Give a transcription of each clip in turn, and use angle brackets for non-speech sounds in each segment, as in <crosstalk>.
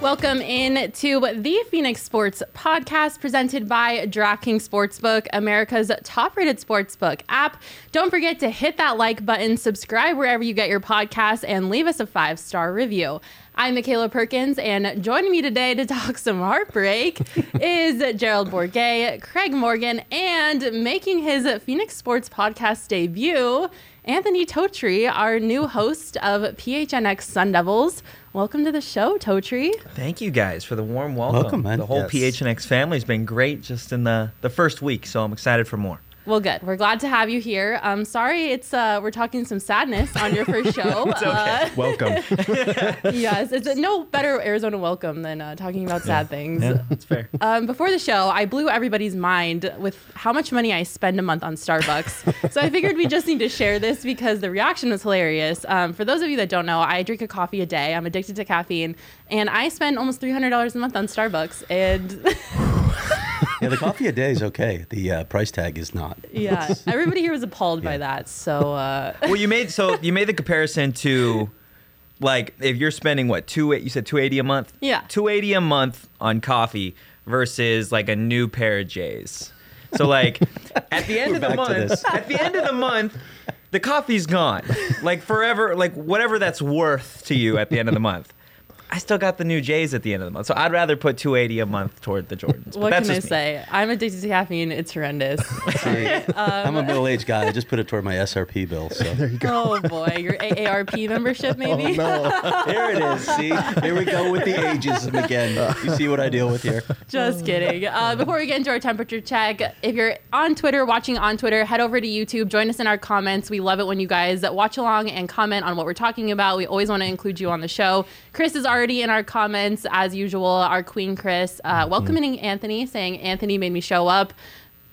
Welcome in to the Phoenix Sports Podcast presented by DraftKings Sportsbook, America's top rated sportsbook app. Don't forget to hit that like button, subscribe wherever you get your podcasts, and leave us a five star review. I'm Michaela Perkins, and joining me today to talk some heartbreak <laughs> is Gerald Bourguet, Craig Morgan, and making his Phoenix Sports Podcast debut, Anthony Totri, our new host of PHNX Sun Devils. Welcome to the show, Totri. Thank you guys for the warm welcome. Welcome, man. The whole Yes. PHNX family's been great just in the, the first week, so I'm excited for more. Well, good. We're glad to have you here. Um, sorry, it's uh, we're talking some sadness on your first show. <laughs> uh, Welcome. <laughs> yes, it's a, no better Arizona welcome than uh, talking about sad things. Yeah, that's fair. Um, before the show, I blew everybody's mind with how much money I spend a month on Starbucks. so I figured we just need to share this because the reaction was hilarious. Um, for those of you that don't know, I drink a coffee a day. I'm addicted to caffeine, and I spend almost $300 a month on Starbucks. And <laughs> yeah, the coffee a day is okay. The uh, price tag is not. yeah, <laughs> everybody here was appalled by that. So uh, <laughs> well, you made so you made the comparison to like if you're spending what two you said 280 a month. Yeah. 280 a month on coffee versus like a new pair of J's. So like <laughs> at the end We're of the month, at the end of the month, the coffee's gone. Like forever, like whatever that's worth to you at the end of the month. I still got the new J's at the end of the month, so I'd rather put 280 a month toward the Jordans. What that's can I just me. say? I'm addicted to caffeine. It's horrendous. <laughs> I'm a middle aged guy. I just put it toward my SRP bill. So <laughs> there you oh boy, your AARP <laughs> membership maybe? There it is. See, here we go with the ageism again. You see what I deal with here? Just kidding. Uh, before we get into our temperature check, if you're on Twitter, watching on Twitter, head over to YouTube. Join us in our comments. We love it when you guys watch along and comment on what we're talking about. We always want to include you on the show. Chris is already in our comments, as usual. Our queen, Chris, uh, welcoming Anthony, saying, Anthony made me show up.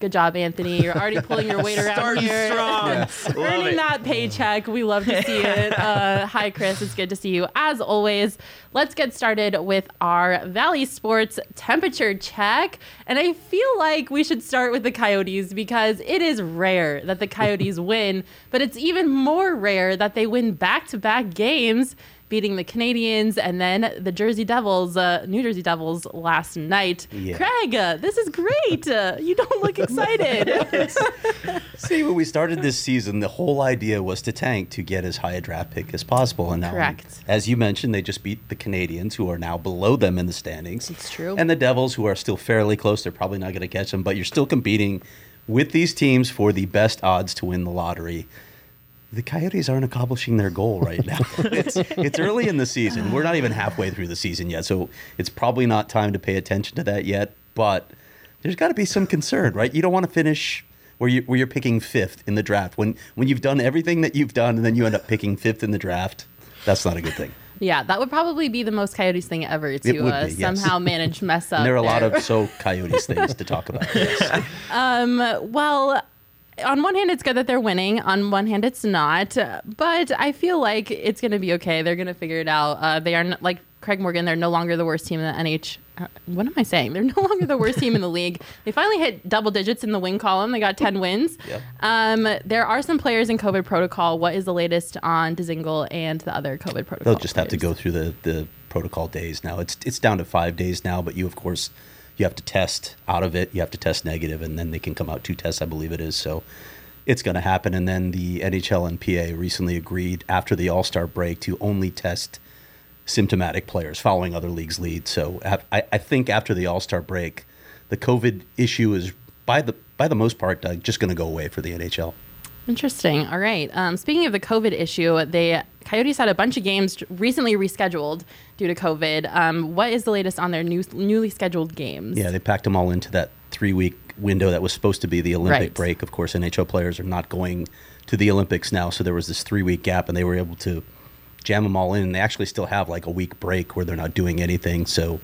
Good job, Anthony. You're already pulling your weight around Starting here. strong. <laughs> Love Earning it. that paycheck. We love to see <laughs> it. Uh, hi, Chris. It's good to see you as always. Let's get started with our Valley Sports temperature check. And I feel like we should start with the Coyotes because it is rare that the Coyotes <laughs> win, but it's even more rare that they win back to back games. Beating the Canadiens and then the Jersey Devils, uh, New Jersey Devils last night. Yeah. Craig, uh, this is great. Uh, you don't look excited. <laughs> See, when we started this season, the whole idea was to tank to get as high a draft pick as possible. And now, Correct. as you mentioned, they just beat the Canadiens, who are now below them in the standings. It's true. And the Devils, who are still fairly close. They're probably not going to catch them, but you're still competing with these teams for the best odds to win the lottery. The Coyotes aren't accomplishing their goal right now. <laughs> it's, it's early in the season. We're not even halfway through the season yet, so it's probably not time to pay attention to that yet. But there's got to be some concern, right? You don't want to finish where you where you're picking fifth in the draft when when you've done everything that you've done, and then you end up picking fifth in the draft. That's not a good thing. Yeah, that would probably be the most Coyotes thing ever to uh, be, yes. somehow manage mess <laughs> up. There are a lot of so Coyotes things to talk about. Yes. <laughs> Well, on one hand, it's good that they're winning. On one hand, it's not. But I feel like it's going to be okay. They're going to figure it out. Uh, they are n- like Craig Morgan. They're no longer the worst team in the NH. uh, What am I saying? They're <laughs> no longer the worst team in the league. They finally hit double digits in the win column. They got 10 <laughs> wins. Yep. Um, there are some players in COVID protocol. What is the latest on Dezingle and the other COVID protocol? They'll just have to go through the, the protocol days now. It's it's down to five days now, but you of course you have to test out of it. You have to test negative, and then they can come out two tests, I believe it is. So it's going to happen. And then the NHL and PA recently agreed after the All Star break to only test symptomatic players, following other leagues' lead. So I, I think after the All Star break, the COVID issue is by the by the most part uh, just going to go away for the NHL. Interesting. All right. Um, speaking of the COVID issue, the Coyotes had a bunch of games recently rescheduled due to COVID. Um, what is the latest on their new, newly scheduled games? Yeah, they packed them all into that three week window that was supposed to be the Olympic Right. break. Of course, NHL players are not going to the Olympics now, so there was this three week gap, and they were able to jam them all in. And they actually still have like a week break where they're not doing anything. So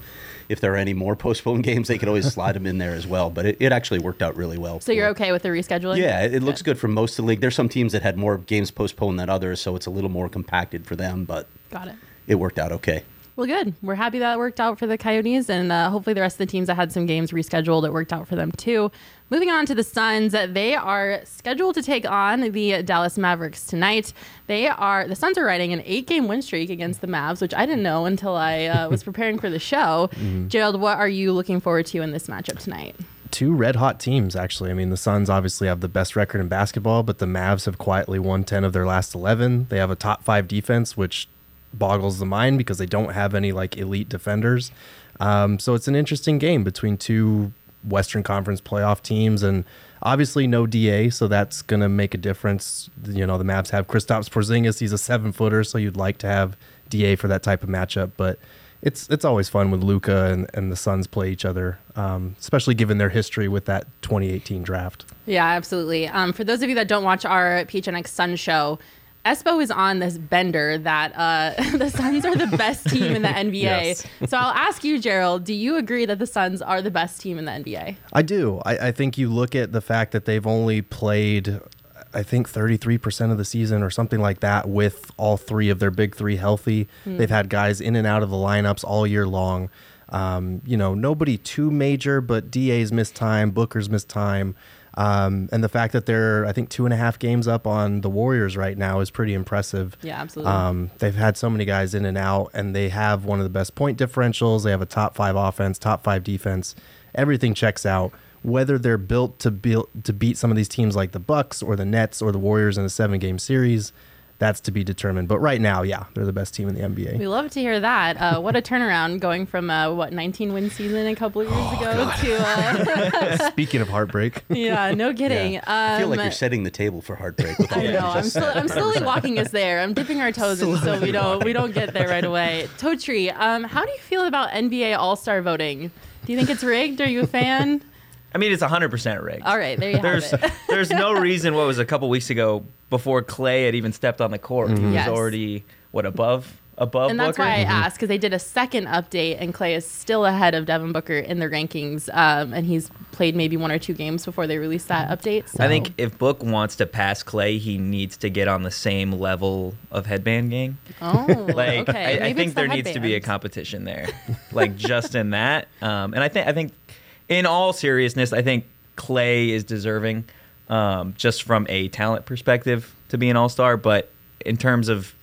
if there are any more postponed <laughs> games, they could always slide them in there as well. But it, it actually worked out really well. So you're okay with the rescheduling? Yeah, it, it looks good for most of the league. There's some teams that had more games postponed than others, so it's a little more compacted for them, but Got it. it worked out okay. Well, good. We're happy that worked out for the Coyotes, and uh, hopefully the rest of the teams that had some games rescheduled, it worked out for them too. Moving on to the Suns, they are scheduled to take on the Dallas Mavericks tonight. They are the Suns are riding an eight-game win streak against the Mavs, which I didn't know until I uh, was <laughs> preparing for the show. Gerald, what are you looking forward to in this matchup tonight? two red hot teams actually. I mean, the Suns obviously have the best record in basketball, but the Mavs have quietly won 10 of their last 11. They have a top 5 defense which boggles the mind because they don't have any like elite defenders. Um, so it's an interesting game between two Western Conference playoff teams and obviously no DA, so that's to make a difference. You know, the Mavs have Kristaps Porzingis, he's a 7-footer, so you'd like to have DA for that type of matchup, but it's it's always fun when Luka and, and the Suns play each other, um, especially given their history with that 2018 draft. Yeah, absolutely. Um, for those of you that don't watch our PHNX Sun show, Espo is on this bender that uh, <laughs> the Suns are the best team in the <laughs> NBA. Yes. So I'll ask you, Gerald, do you agree that the Suns are the best team in the NBA? I do. I, I think you look at the fact that they've only played, I think, 33% of the season or something like that with all three of their big three healthy. They've had guys in and out of the lineups all year long. Um, you know, nobody too major, but DA's missed time, Booker's missed time. Um, and the fact that they're, I think, two and a half games up on the Warriors right now is pretty impressive. Yeah, absolutely. Um, they've had so many guys in and out, and they have one of the best point differentials. They have a top five offense, top five defense. Everything checks out. Whether they're built to build to beat some of these teams like the Bucks or the Nets or the Warriors in a seven game series, that's to be determined. But right now, yeah, they're the best team in the NBA. we love to hear that. Uh, what a turnaround going from uh, what 19 win season a couple of years Oh, ago to uh, <laughs> Speaking of heartbreak, yeah, no kidding. I feel like Um, you're setting the table for heartbreak with <laughs> all I that know. I'm still. I'm slowly walking us there. I'm dipping our toes in, so we don't we don't get there right away. <laughs> Totri, um, how do you feel about NBA All Star voting? Do you think it's rigged? Are you a fan? I mean, it's 100% rigged. All right, there you There's have it. <laughs> there's no reason. What was a couple weeks ago before Clay had even stepped on the court, he was Yes. already what above above And that's Booker. why I asked because they did a second update, and Clay is still ahead of Devin Booker in the rankings, um, and he's played maybe one or two games before they released that update. So. I think if Book wants to pass Clay, he needs to get on the same level of headband gang. Oh, <laughs> Like okay. I, I think the there needs to be a competition there, like just in that. <laughs> Um, and I think I think, in all seriousness, I think Clay is deserving, um, just from a talent perspective, to be an All Star. But in terms of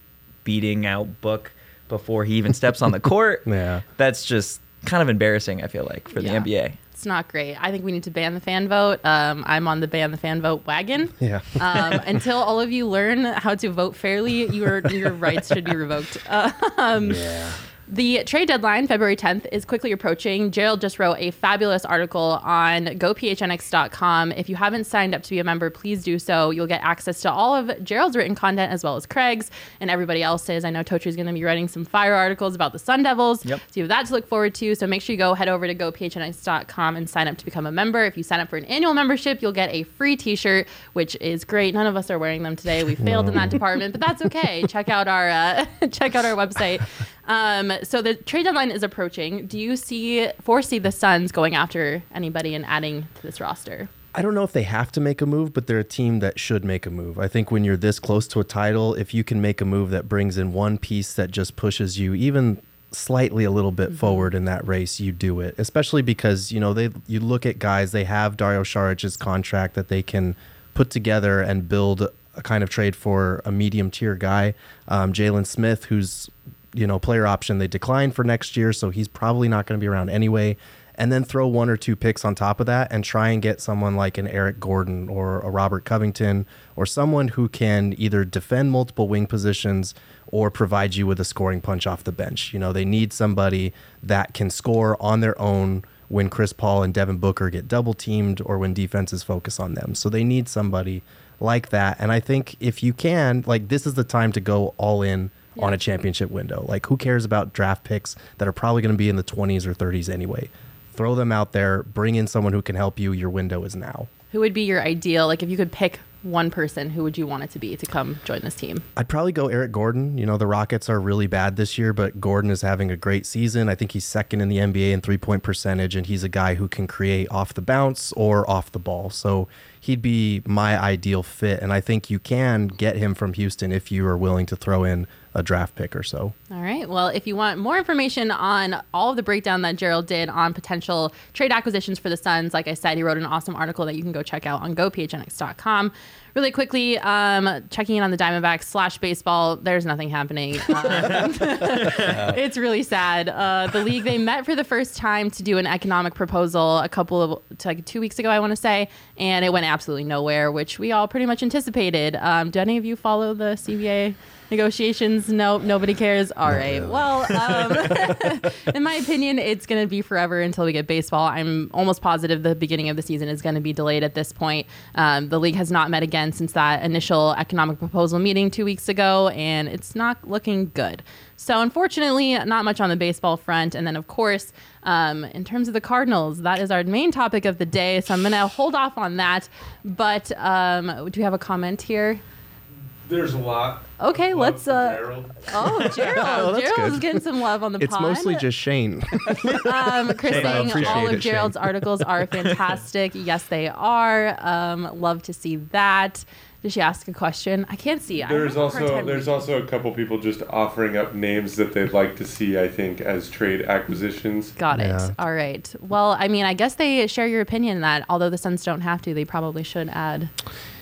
beating out Book before he even steps on the <laughs> court, Yeah. that's just kind of embarrassing. I feel like for Yeah. the NBA. It's not great. I think we need to ban the fan vote. Um, I'm on the ban the fan vote wagon. <laughs> yeah. Um, until all of you learn how to vote fairly, your your rights should be revoked. <laughs> Um, yeah. The trade deadline, February 10th, is quickly approaching. Gerald just wrote a fabulous article on gophnx.com. If you haven't signed up to be a member, please do so. You'll get access to all of Gerald's written content as well as Craig's and everybody else's. I know Totri's going to be writing some fire articles about the Sun Devils. Yep. So you have that to look forward to. So make sure you go head over to gophnx.com and sign up to become a member. If you sign up for an annual membership, you'll get a free t-shirt, which is great. None of us are wearing them today. We failed in that department, but that's okay. check out our uh, <laughs> check out our website. <laughs> Um, so the trade deadline is approaching. Do you see foresee the Suns going after anybody and adding to this roster? I don't know if they have to make a move, but they're a team that should make a move. I think when you're this close to a title, if you can make a move that brings in one piece that just pushes you even slightly a little bit forward in that race, you do it. Especially because, you know, they you look at guys, they have Dario Saric's contract that they can put together and build a kind of trade for a medium tier guy. Um, Jalen Smith, who's you know player option they declined for next year, so he's probably not going to be around anyway. And then throw one or two picks on top of that and try and get someone like an Eric Gordon or a Robert Covington or someone who can either defend multiple wing positions or provide you with a scoring punch off the bench. You know, they need somebody that can score on their own when Chris Paul and Devin Booker get double teamed or when defenses focus on them. So they need somebody like that. And I think if you can, like, this is the time to go all in on a championship window. Like, who cares about draft picks that are probably going to be in the 20s or 30s anyway? Throw them out there, bring in someone who can help you. Your window is now. Who would be your ideal? Like, if you could pick one person, who would you want it to be to come join this team? I'd probably go Eric Gordon. You know, the Rockets are really bad this year, but Gordon is having a great season. I think he's second in the NBA in three point percentage, and he's a guy who can create off the bounce or off the ball. So he'd be my ideal fit. And I think you can get him from Houston if you are willing to throw in a draft pick or so. All right. Well, if you want more information on all of the breakdown that Gerald did on potential trade acquisitions for the Suns, like I said, he wrote an awesome article that you can go check out on gophnx.com. Really quickly, um, checking in on the Diamondbacks slash baseball, there's nothing happening. Um, <laughs> it's really sad. Uh, the league, they met for the first time to do an economic proposal a couple of, like two weeks ago, I want to say, and it went absolutely nowhere, which we all pretty much anticipated. Um, do any of you follow the CBA? Negotiations. Nope, nobody cares. All right. Well, <laughs> um, <laughs> in my opinion, it's going to be forever until we get baseball. I'm almost positive the beginning of the season is going to be delayed at this point. Um, the league has not met again since that initial economic proposal meeting two weeks ago, and it's not looking good. So, unfortunately, not much on the baseball front. And then, of course, um, in terms of the Cardinals, that is our main topic of the day. So, I'm going to hold off on that. But um, do you have a comment here? There's a lot. Okay, Love let's. Uh, Gerald. oh, <laughs> Gerald! Oh, that's Gerald's good. getting some love on the It's pod. It's mostly just Shane. <laughs> um, Chris Shane, I saying appreciate all of it, Shane. Gerald's articles are <laughs> fantastic. yes, they are. Um, love to see that. Did she ask a question? I can't see. I There's have a hard also there's reading. also a couple people just offering up names that they'd like to see. I think as trade acquisitions. Got it. Yeah. All right. Well, I mean, I guess they share your opinion that although the Suns don't have to, they probably should add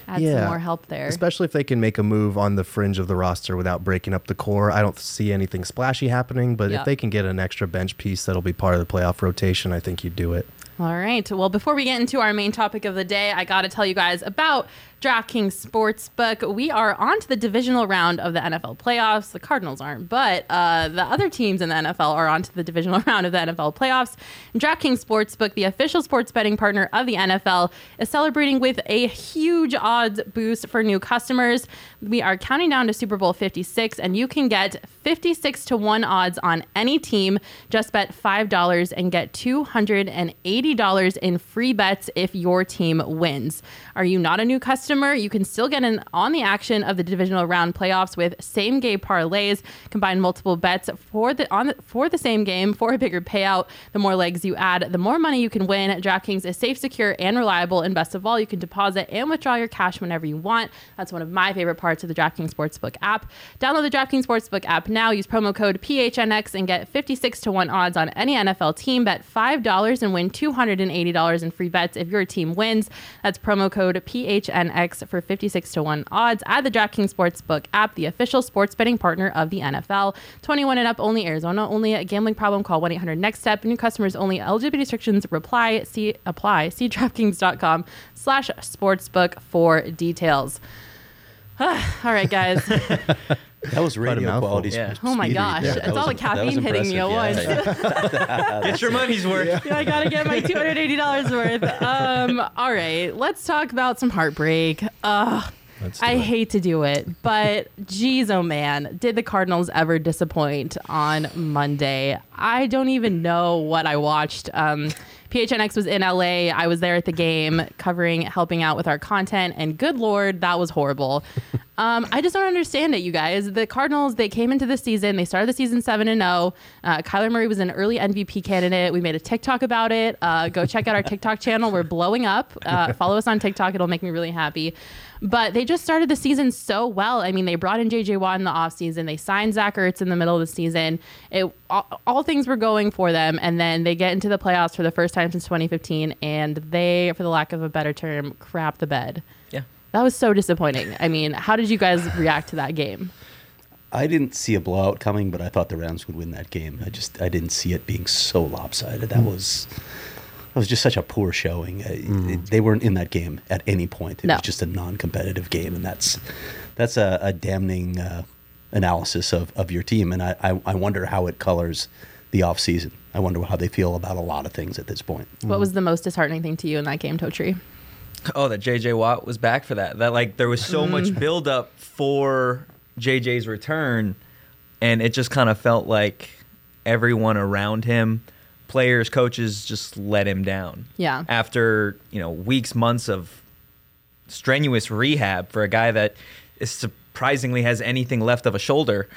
add some Yeah. more help there. Especially if they can make a move on the fringe of the roster without breaking up the core. I don't see anything splashy happening, but Yeah. if they can get an extra bench piece that'll be part of the playoff rotation, I think you'd do it. All right. Well, before we get into our main topic of the day, I got to tell you guys about DraftKings Sportsbook. We are on to the divisional round of the NFL playoffs. The Cardinals aren't, but uh, the other teams in the NFL are on to the divisional <laughs> round of the NFL playoffs. And DraftKings Sportsbook, the official sports betting partner of the NFL, is celebrating with a huge odds boost for new customers. We are counting down to Super Bowl 56, and you can get 56 to 1 odds on any team. Just bet $5 and get $280 in free bets if your team wins. Are you not a new customer? You can still get in on the action of the divisional round playoffs with same game parlays, combine multiple bets for the on the, for the same game for a bigger payout. The more legs you add, the more money you can win. DraftKings is safe, secure, and reliable. And best of all, you can deposit and withdraw your cash whenever you want. That's one of my favorite parts of the DraftKings Sportsbook app. Download the DraftKings Sportsbook app now. Use promo code PHNX and get 56 to 1 odds on any NFL team. Bet $5 and win $280 in free bets if your team wins. That's promo code PHNX for 56 to 1 odds. Add the DraftKings Sportsbook app, the official sports betting partner of the NFL. 21 and up only, Arizona only. A gambling problem, call 1 800 NEXT STEP. New customers only. Eligibility restrictions reply. See apply. See <laughs> DraftKings.com slash sportsbook for details. <sighs> All right, guys. <laughs> That was a radio mouthful. quality. Yeah. speed Oh my gosh. there. It's That all was- the caffeine hitting me impressive. at once. yeah. <laughs> Get your money's worth. I gotta get my two hundred eighty dollars worth. Um, all right, let's talk about some heartbreak. Ugh, I it. hate to do it, but geez, oh man, did the Cardinals ever disappoint on Monday? I don't even know what I watched. Um, PHNX was in LA. I was there at the game, covering, helping out with our content, and good lord, that was horrible. <laughs> Um, I just don't understand it, you guys. The Cardinals, they came into the season, they started the season 7 and 0. Uh, Kyler Murray was an early MVP candidate. We made a TikTok about it. Uh, go check out our TikTok channel. We're blowing up. Uh, follow us on TikTok, it'll make me really happy. But they just started the season so well. I mean, they brought in JJ Watt in the offseason, they signed Zach Ertz in the middle of the season. It all, all things were going for them, and then they get into the playoffs for the first time since 2015, and they, for the lack of a better term, crap the bed. Yeah. That was so disappointing. I mean, how did you guys react to that game? I didn't see a blowout coming, but I thought the Rams would win that game. I just I didn't see it being so lopsided. That hmm. was that was just such a poor showing. Uh, it- they weren't in that game at any point. It No. was just a non-competitive game, and that's that's a, a damning uh, analysis of, of your team. And I, I, I wonder how it colors the off season. I wonder how they feel about a lot of things at this point. What was the most disheartening thing to you in that game, Totri? Oh, that JJ Watt was back for that. That like there was so much buildup for JJ's return, and it just kind of felt like everyone around him, players, coaches, just let him down. Yeah. After you know weeks, months of strenuous rehab for a guy that is surprisingly has anything left of a shoulder,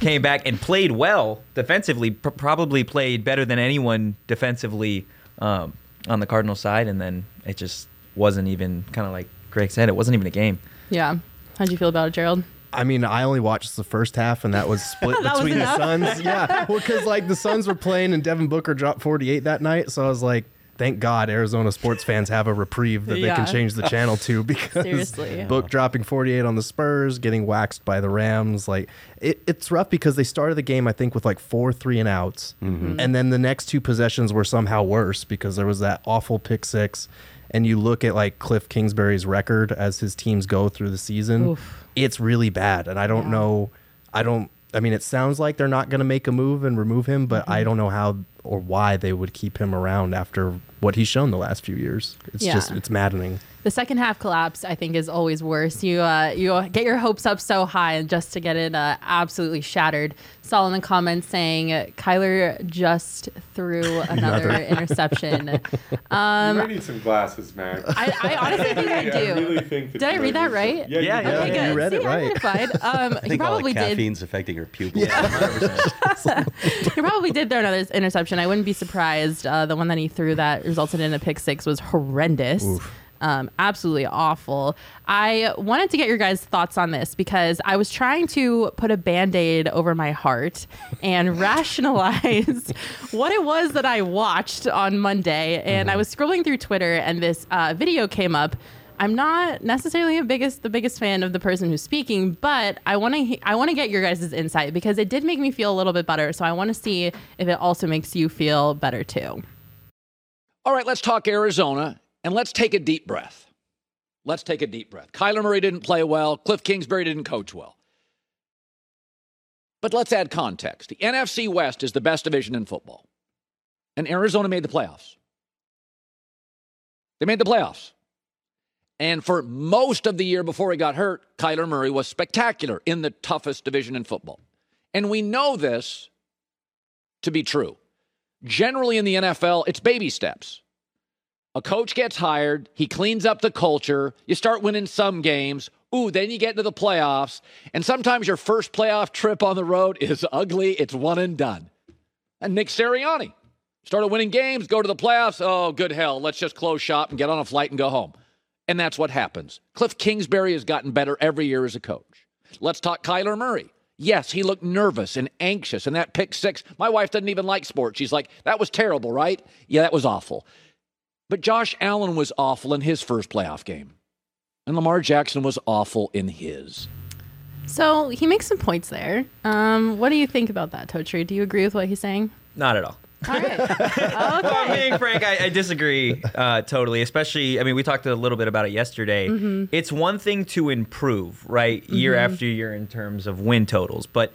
came back and played well defensively. Pr- probably played better than anyone defensively um, on the Cardinal side, and then it just wasn't even kind of like Greg said, it wasn't even a game. Yeah. How'd you feel about it, Gerald? I mean, I only watched the first half, and that was split <laughs> That was between the? Suns. <laughs> Yeah, well, because like the Suns were playing, and Devin Booker dropped 48 that night, so I was like, thank God Arizona sports fans have a reprieve that they Yeah. can change the channel to <laughs> because Seriously. Book dropping 48 on the Spurs, getting waxed by the Rams. Like it, it's rough because they started the game I think with like four three and outs, mm-hmm. and then the next two possessions were somehow worse because there was that awful pick six. And you look at like Cliff Kingsbury's record as his teams go through the season, Oof. It's really bad. And I don't Yeah. know, I don't. I mean, it sounds like they're not going to make a move and remove him, but Mm-hmm. I don't know how or why they would keep him around after what he's shown the last few years. It's Yeah. just it's maddening. The second half collapse, I think, is always worse. You uh, you get your hopes up so high, and just to get it uh, absolutely shattered. Saw in the comments saying Kyler just threw <laughs> another interception. <laughs> you might need some glasses, Mac. I, I honestly think I Yeah, do. really think Did I read that right? some- Yeah, Yeah, you yeah, did. Okay, you good. read it See, I'm right. <laughs> Um, I he think all probably the did. caffeine's affecting her pupils. he probably did throw another interception. I wouldn't be surprised. Uh, the one that he threw that resulted in a pick six was horrendous. Um, absolutely awful. I wanted to get your guys' thoughts on this because I was trying to put a band aid over my heart and <laughs> rationalize what it was that I watched on Monday. And I was scrolling through Twitter and this uh, video came up. I'm not necessarily the biggest the biggest fan of the person who's speaking, but I want to I want to get your guys' insight because it did make me feel a little bit better. So I want to see if it also makes you feel better too. All right, let's talk Arizona and let's take a deep breath. Let's take a deep breath. Kyler Murray didn't play well, Cliff Kingsbury didn't coach well. But let's add context. The NFC West is the best division in football, and Arizona made the playoffs. They made the playoffs. And for most of the year before he got hurt, Kyler Murray was spectacular in the toughest division in football. And we know this to be true. Generally in the NFL, it's baby steps. A coach gets hired, he cleans up the culture, you start winning some games. Ooh, then you get into the playoffs, and sometimes your first playoff trip on the road <laughs> is ugly, it's one and done. And Nick Sirianni started winning games, go to the playoffs. Oh, good hell, let's just close shop and get on a flight and go home. And that's what happens. Cliff Kingsbury has gotten better every year as a coach. Let's talk Kyler Murray. Yes, he looked nervous and anxious, and that pick six. My wife doesn't even like sports. She's like, that was terrible, right? Yeah, that was awful. But Josh Allen was awful in his first playoff game, and Lamar Jackson was awful in his. So he makes some points there. Um, what do you think about that, Totri? Do you agree with what he's saying? Not at all. All right. If <laughs> I'm okay. being frank, I, I disagree uh, totally. Especially, I mean, we talked a little bit about it yesterday. Mm-hmm. It's one thing to improve, right, year after year in terms of win totals, but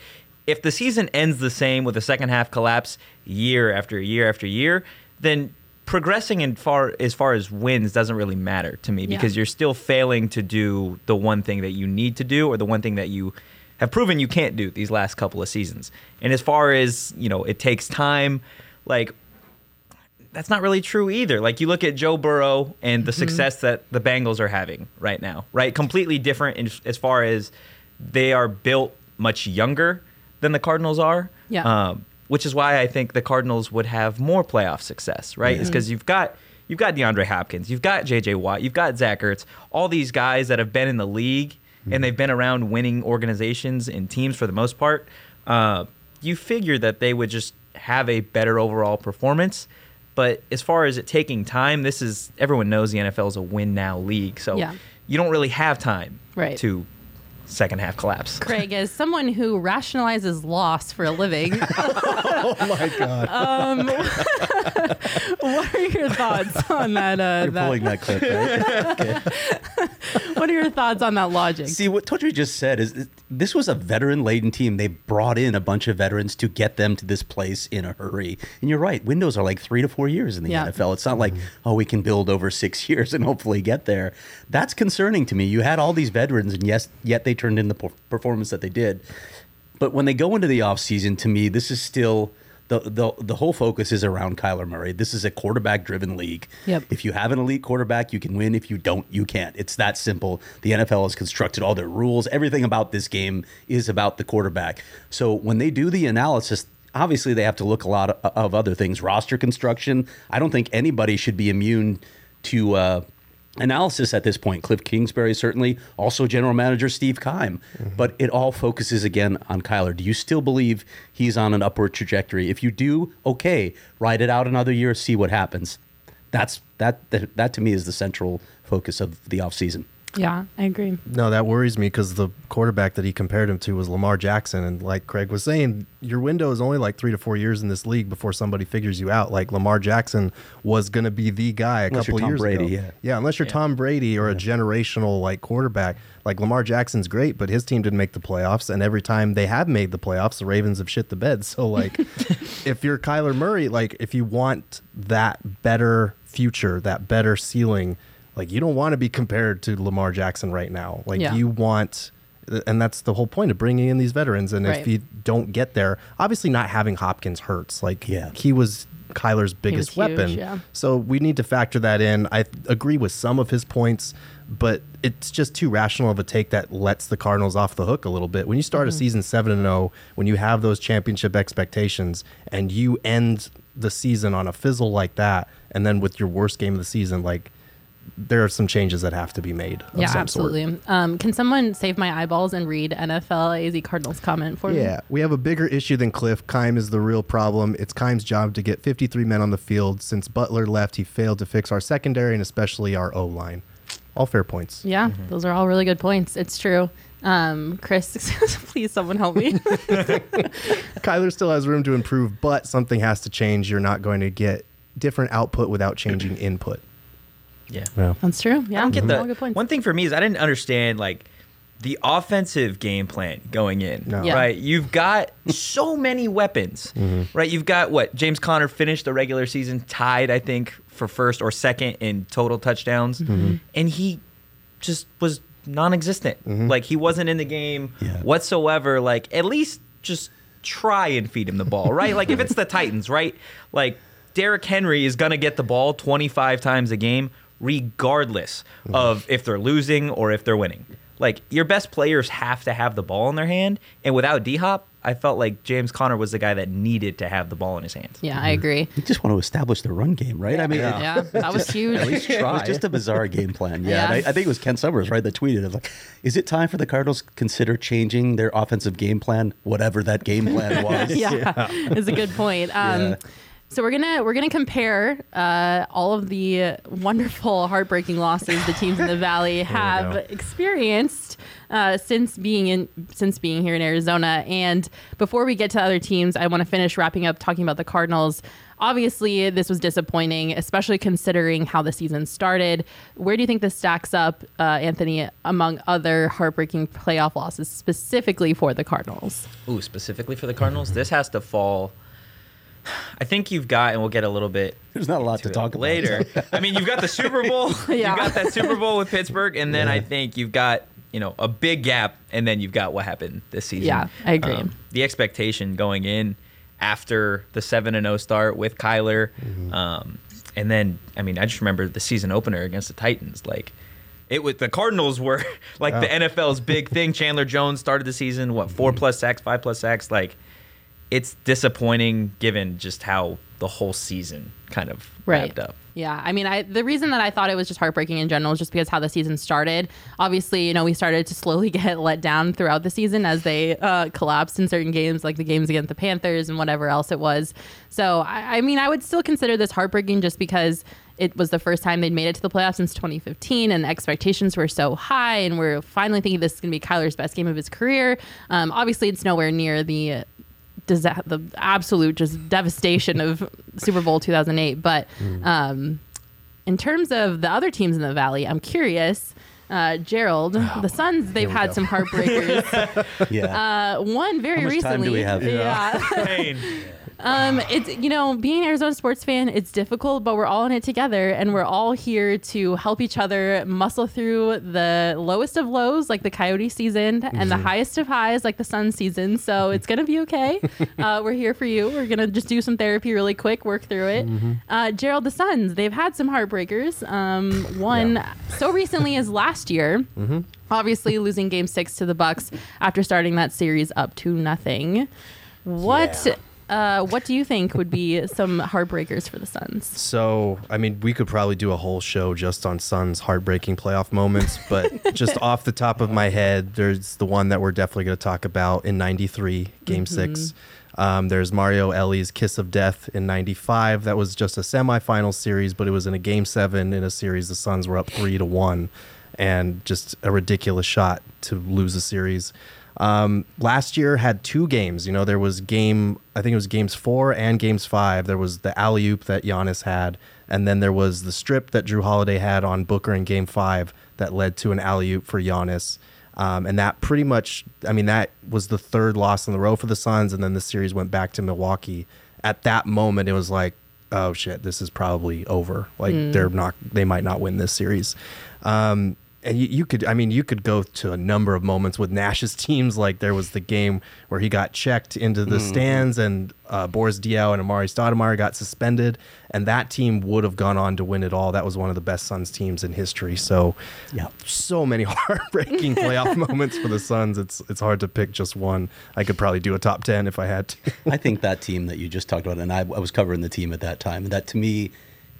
if the season ends the same with a second half collapse year after year after year, then progressing in far as far as wins doesn't really matter to me Yeah. because you're still failing to do the one thing that you need to do or the one thing that you have proven you can't do these last couple of seasons. And as far as, you know, it takes time, like that's not really true either. Like you look at Joe Burrow and the success that the Bengals are having right now, right? Completely different in, as far as they are built much younger than the Cardinals are. Yeah. Um, which is why I think the Cardinals would have more playoff success, right? Is because you've got you've got DeAndre Hopkins, you've got J.J. Watt, you've got Zach Ertz, all these guys that have been in the league and they've been around winning organizations and teams for the most part. Uh, you figure that they would just have a better overall performance. But as far as it taking time, this is everyone knows the NFL is a win now league, so Yeah. you don't really have time Right. to second half collapse. Craig, as someone who rationalizes loss for a living, <laughs> Oh my god. um, <laughs> what are your thoughts on that? Uh, You're that pulling that clip, right? <laughs> what are your thoughts on that logic? See, what Totri just said is this was a veteran laden team. They brought in a bunch of veterans to get them to this place in a hurry. And you're right, windows are like three to four years in the Yeah. NFL. It's not like, oh, we can build over six years and hopefully get there. That's concerning to me. You had all these veterans, and yes, yet they turned in the performance that they did. But when they go into the offseason, to me, this is still the, the the whole focus is around Kyler Murray. This is a quarterback driven league. Yep. If you have an elite quarterback, you can win. If you don't, you can't. It's that simple. The NFL has constructed all their rules. Everything about this game is about the quarterback. So when they do the analysis, obviously they have to look a lot of, of other things. Roster construction. I don't think anybody should be immune to uh, analysis at this point. Cliff Kingsbury certainly, also general manager Steve Keim, mm-hmm. but it all focuses again on Kyler. Do you still believe he's on an upward trajectory? If you do, okay, ride it out another year, see what happens. That's that that, that to me is the central focus of the offseason. Yeah, I agree. No, that worries me because the quarterback that he compared him to was Lamar Jackson. And like Craig was saying, your window is only like three to four years in this league before somebody figures you out. Like Lamar Jackson was going to be the guy a Unless you're couple Tom years Brady, ago. yeah. Yeah, unless you're Tom Brady or a generational like quarterback. Like Lamar Jackson's great, but his team didn't make the playoffs. And every time they have made the playoffs, the Ravens have shit the bed. <laughs> So like, <laughs> if you're Kyler Murray, like if you want that better future, that better ceiling, like you don't want to be compared to Lamar Jackson right now. Like Yeah. you want and that's the whole point of bringing in these veterans and Right. if you don't get there, obviously not having Hopkins hurts. Like Yeah. he was Kyler's biggest huge, weapon. yeah. So we need to factor that in. I agree with some of his points, but it's just too rational of a take that lets the Cardinals off the hook a little bit. When you start Mm-hmm. a season 7 and 0, when you have those championship expectations and you end the season on a fizzle like that and then with your worst game of the season like there are some changes that have to be made. Of Yeah, some sort. absolutely. Um, can someone save my eyeballs and read NFL AZ Cardinals comment for me? Yeah, we have a bigger issue than Cliff. Keim is the real problem. It's Keim's job to get 53 men on the field. Since Butler left, he failed to fix our secondary and especially our O line. All fair points. Yeah, those are all really good points. It's true. Um, Chris, <laughs> please someone help me. <laughs> Kyler still has room to improve, but something has to change. You're not going to get different output without changing input. Yeah. That's true. Yeah, I don't get mm-hmm. all the good one thing for me is I didn't understand like the offensive game plan going in. No. Yeah. Right, you've got so many weapons. Mm-hmm. Right, you've got what James Conner finished the regular season tied, I think, for first or second in total touchdowns, mm-hmm. and he just was non-existent. Like he wasn't in the game Yeah. whatsoever. Like at least just try and feed him the ball, right? like if it's the Titans, right? Like Derrick Henry is gonna get the ball 25 times a game, regardless of if they're losing or if they're winning. Like your best players have to have the ball in their hand, and without D Hop, I felt like James Conner was the guy that needed to have the ball in his hands. yeah, I agree. You just want to establish the run game, right? I mean, it- Yeah, that was huge. <laughs> At least try. It was just a bizarre game plan. Yeah, Yeah. I, I think it was Kent Somers, right, that tweeted it. Like, is it time for the Cardinals to consider changing their offensive game plan, whatever that game plan <laughs> was? yeah, <laughs> is a good point. Um, Yeah. So we're gonna we're gonna compare uh, all of the wonderful, heartbreaking losses the teams in the Valley <laughs> have experienced uh, since being in since being here in Arizona. And before we get to other teams, I want to finish wrapping up talking about the Cardinals. Obviously, this was disappointing, especially considering how the season started. Where do you think this stacks up, uh, Anthony, among other heartbreaking playoff losses, specifically for the Cardinals? Ooh, specifically for the Cardinals, this has to fall. <sighs> I think you've got, and we'll get a little bit There's not a lot to to talk it about. later. I mean, you've got the Super <laughs> Bowl. <laughs> Yeah. You've got that Super Bowl with Pittsburgh, and then I think you've got you know a big gap, and then you've got what happened this season. Um, Yeah, I agree. the expectation going in after the seven and zero start with Kyler, um, and then I mean, I just remember the season opener against the Titans, like. It was the Cardinals were <laughs> like the NFL's big thing. Chandler Jones started the season what four plus sacks, five plus sacks. Like it's disappointing given just how the whole season kind of wrapped up. Yeah, I mean, I the reason that I thought it was just heartbreaking in general is just because how the season started. Obviously, you know, we started to <laughs> slowly get let down throughout the season as they uh, collapsed in certain games, like the games against the Panthers and whatever else it was. So, I, I mean, I would still consider this heartbreaking just because it was the first time they'd made it to the playoffs since 2015, and expectations were so high, and we're finally thinking this is going to be Kyler's best game of his career. Um, obviously, it's nowhere near the disa- the absolute just devastation of Super Bowl 2008. But um, in terms of the other teams in the Valley, I'm curious. Uh, Gerald, the Suns, they've had some heartbreakers. <laughs> Yeah. uh, one very How much time recently. do we have? Yeah. <laughs> Um, it's you know, being an Arizona sports fan, it's difficult, but we're all in it together, and we're all here to help each other muscle through the lowest of lows, like the Coyote season, and the highest of highs, like the Sun season. So it's gonna be okay. <laughs> uh, we're here for you. We're gonna just do some therapy really quick, work through it. Uh, Gerald, the Suns, they've had some heartbreakers. Um, one so recently as last year. Obviously, losing Game Six to the Bucks after starting that series up to nothing. What Yeah. Uh, what do you think would be some heartbreakers for the Suns? So, I mean, we could probably do a whole show just on Suns heartbreaking playoff moments, but <laughs> just off the top of my head, there's the one that we're definitely going to talk about in 93, game six. Um, there's Mario Elie's Kiss of Death in 95. That was just a semifinal series, but it was in a game seven in a series. The Suns were up three to one, and just a ridiculous shot to lose a series. Um, last year had two games. You know, there was game, I think it was games four and games five. There was the alley oop that Giannis had, and then there was the strip that Jrue Holiday had on Booker in game five that led to an alley oop for Giannis. Um, and that pretty much, I mean, that was the third loss in the row for the Suns, and then the series went back to Milwaukee. At that moment, it was like, oh shit, this is probably over. Like they're not, they might not win this series. Um, and you, you could, I mean, you could go to a number of moments with Nash's <laughs> teams. Like there was the game where he got checked into the stands, and uh, Boris Diaw and Amar'e Stoudemire got suspended, and that team would have gone on to win it all. That was one of the best Suns teams in history. So, Yeah. so many <laughs> heartbreaking <laughs> playoff moments for the Suns. It's it's hard to pick just one. I could probably do a top ten if I had to. I think that team that you just talked about, and I, I was covering the team at that time, and that to me,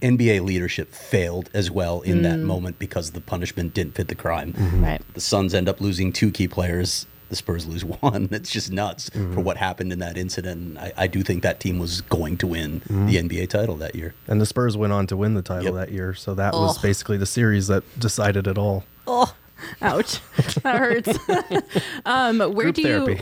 NBA leadership failed as well in that moment because the punishment didn't fit the crime. Right. The Suns end up losing two key players. The Spurs lose <laughs> one. It's just nuts for what happened in that incident. And I, I do think that team was going to win the NBA title that year. And the Spurs went on to win the title Yep. that year. So that was basically the series that decided it all. Oh, ouch. <laughs> that hurts. <laughs> um, where Group do you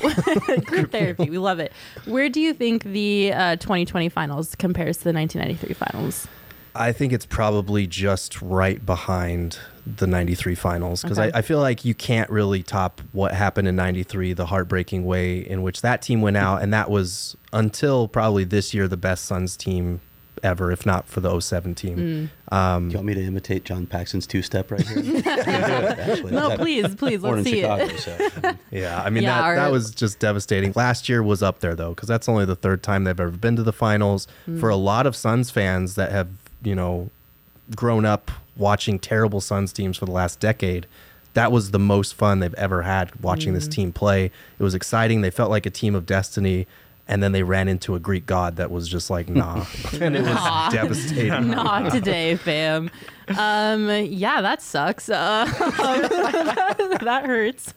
group therapy? We love it. Where do you think the uh, 2020 finals compares to the 1993 finals? I think it's probably just right behind the 93 finals because Okay. I, I feel like you can't really top what happened in 93, the heartbreaking way in which that team went out. And that was until probably this year the best Suns team ever, if not for the 07 team. Mm. Um, Do you want me to imitate John Paxson's two step right here? <laughs> Actually, No, that- please, please, Born let's see Chicago, it. so um, <laughs> Yeah, I mean Yeah, that our- that was just devastating. Last year was up there though, because that's only the third time they've ever been to the finals. For a lot of Suns fans that have you know grown up watching terrible Suns teams for the last decade, that was the most fun they've ever had watching this team play. It was exciting. They felt like a team of destiny. And then they ran into a Greek god that was just like, nah. <laughs> and it was Nah. devastating. Not today, fam. Um, yeah, that sucks. Uh, <laughs> that hurts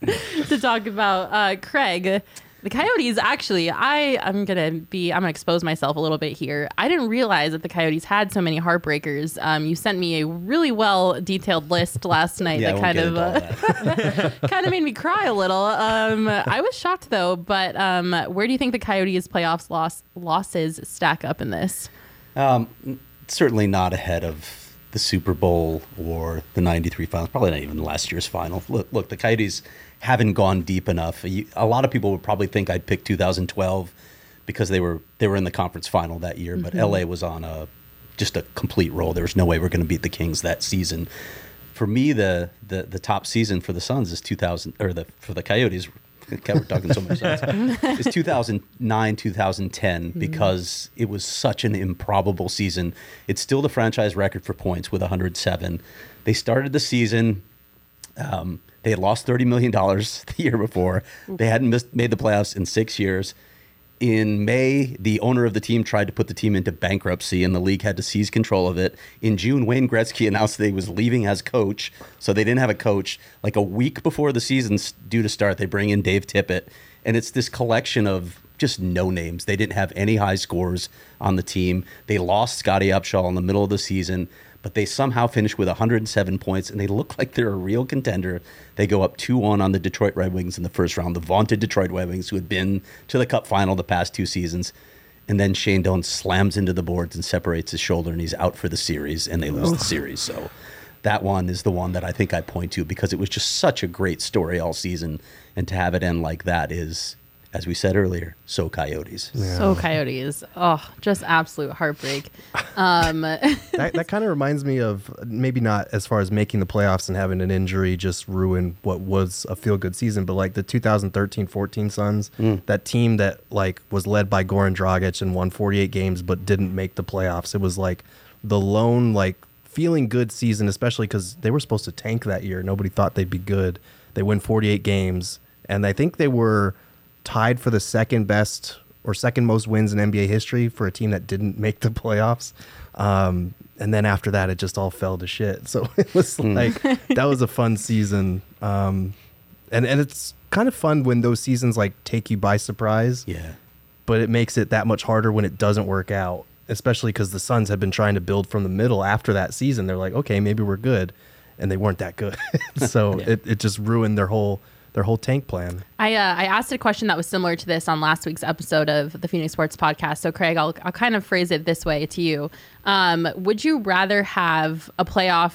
to talk about. Uh, Craig, the Coyotes actually, I I'm gonna be I'm gonna expose myself a little bit here. I didn't realize that the Coyotes had so many heartbreakers. Um, you sent me a really well detailed list last night yeah, that kind of uh, <laughs> kind of made me cry a little. Um, I was shocked though. But um, where do you think the Coyotes' playoffs loss losses stack up in this? Um, certainly not ahead of the Super Bowl or the '93 finals. Probably not even last year's final. Look, look, the Coyotes haven't gone deep enough. You- A lot of people would probably think I'd pick 2012 because they were they were in the conference final that year, but LA was on a just a complete roll. There was no way we're going to beat the Kings that season. For me, the, the the top season for the Suns is 2000 or the for the Coyotes. God, <laughs> we're talking so much sense. <laughs> It's 2009, 2010 because it was such an improbable season. It's still the franchise record for points with 107. They started the season. Um, they had lost $30 million <laughs> the year before. They hadn't missed, made the playoffs in six years. In May, the owner of the team tried to put the team into bankruptcy, and the league had to seize control of it. In June, Wayne Gretzky <laughs> announced that he was leaving as coach, so they didn't have a coach. Like a week before the season's due to start, they bring in Dave Tippett, and it's this collection of just no names. They didn't have any high scores on the team. They lost Scottie Upshall in the middle of the season, but they somehow finish with 107 points, and they look like they're a real contender. They go up 2 1 on the Detroit Red Wings in the first round, the vaunted Detroit Red Wings, who had been to the Cup final the past two seasons. And then Shane Doan slams into the boards and separates his shoulder, and he's out for the series, and they lose the series. So that one is the one that I think I point to because it was just such a great story all season, and to have it end like that is, as we said earlier, so Coyotes. So Coyotes, oh, just absolute heartbreak. <laughs> Um, that, that kind of reminds me of maybe not as far as making the playoffs and having an injury just ruin what was a feel good season, but like the 2013-14 Suns, that team that like was led by Goran Dragic and won 48 games but didn't make the playoffs. It was like the lone like feeling good season, especially because they were supposed to tank that year. Nobody thought they'd be good. They win 48 games, and I think they were tied for the second best or second most wins in NBA history for a team that didn't make the playoffs. Um, and then after that, it just all fell to shit. <laughs> So it was like that was a fun season. Um, and and it's kind of fun when those seasons like take you by surprise. Yeah. But it makes it that much harder when it doesn't work out, especially because the Suns have been trying to build from the middle after that season. They're like, okay, maybe we're good, and they weren't that good. <laughs> so it, it just ruined their whole their whole tank plan. I uh, I asked a question that was similar to this on last week's episode of the Phoenix Sports Podcast. So Craig, I'll I'll kind of phrase it this way to you: um, Would you rather have a playoff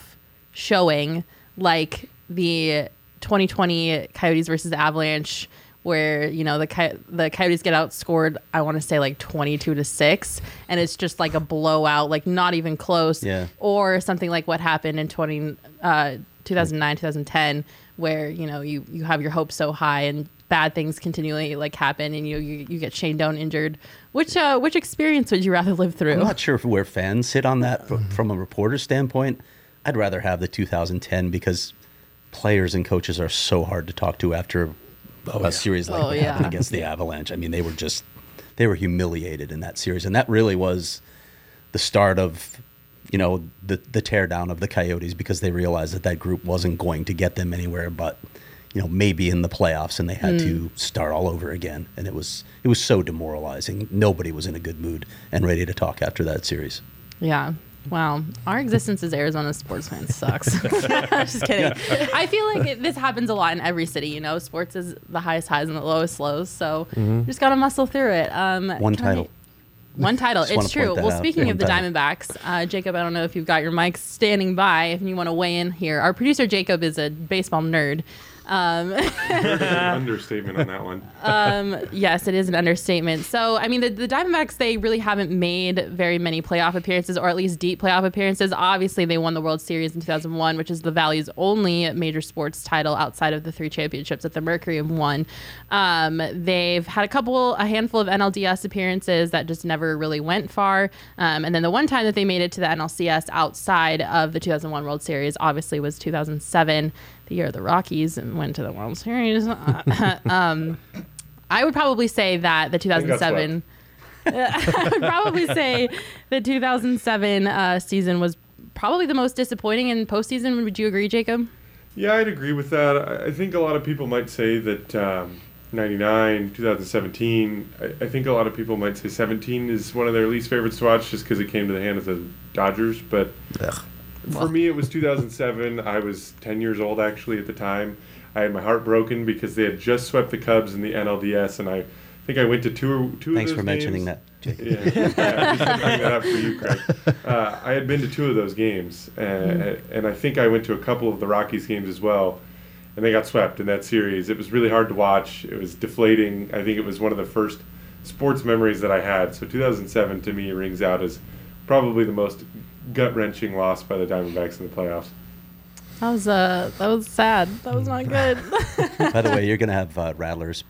showing like the 2020 Coyotes versus Avalanche? Where you know the Coy- the Coyotes get outscored, I want to say like twenty two to six, and it's just like a blowout, like not even close. Yeah. Or something like what happened in 20, uh, 2009, 2010, where you know you you have your hopes so high and bad things continually like happen, and you you, you get Shane Doan injured. Which uh, which experience would you rather live through? I'm not sure where fans sit on that fr- from a reporter standpoint. I'd rather have the 2010 because players and coaches are so hard to talk to after a series like Oh, what yeah. happened against the Avalanche. I mean, they were just they were humiliated in that series, and that really was the start of you know the the teardown of the Coyotes because they realized that that group wasn't going to get them anywhere, but you know maybe in the playoffs, and they had to start all over again, and it was it was so demoralizing. Nobody was in a good mood and ready to talk after that series. Yeah. Wow. Our existence as Arizona sports fans sucks. <laughs> Just kidding. I feel like it, this happens a lot in every city. You know, sports is the highest highs and the lowest lows. So you just got to muscle through it. Um, Mm-hmm. One can I- title. One <laughs> title. It's true. Well, out. speaking of the title. Diamondbacks, uh, Jacob, I don't know if you've got your mic standing by. If you want to weigh in here, our producer Jacob is a baseball nerd. Um, an <laughs> understatement on that one. yes, it is an understatement. So, I mean, the, the Diamondbacks, they really haven't made very many playoff appearances, or at least deep playoff appearances. Obviously, they won the World Series in 2001, which is the Valley's only major sports title outside of the three championships that the Mercury have won. Um, they've had a couple, a handful of NLDS appearances that just never really went far. Um, and then the one time that they made it to the NLCS outside of the 2001 World Series, obviously, was 2007, the year the Rockies and went to the World Series. <laughs> um, I would probably say that the 2007. <laughs> I would probably say the 2007 uh, season was probably the most disappointing in postseason. Would you agree, Jacob? Yeah, I'd agree with that. I- I think a lot of people might say that um, 99, 2017, I, I think a lot of people might say 17 is one of their least favorites to watch just because it came to the hand of the Dodgers. But for me, it was 2007. I was 10 years old actually at the time. I had my heart broken because they had just swept the Cubs in the NLDS, and I think I went to two, two Thanks of for mentioning games. that, Jacob. Yeah, yeah just bring that up for you, Craig. Uh, I had been to two of those games, and, and I think I went to a couple of the Rockies games as well, and they got swept in that series. It was really hard to watch. It was deflating. I think it was one of the first sports memories that I had. So 2007 to me rings out as probably the most gut wrenching loss by the Diamondbacks in the playoffs. That was uh, that was sad. That was not good. <laughs> By the way, you're going to have uh, Rattlers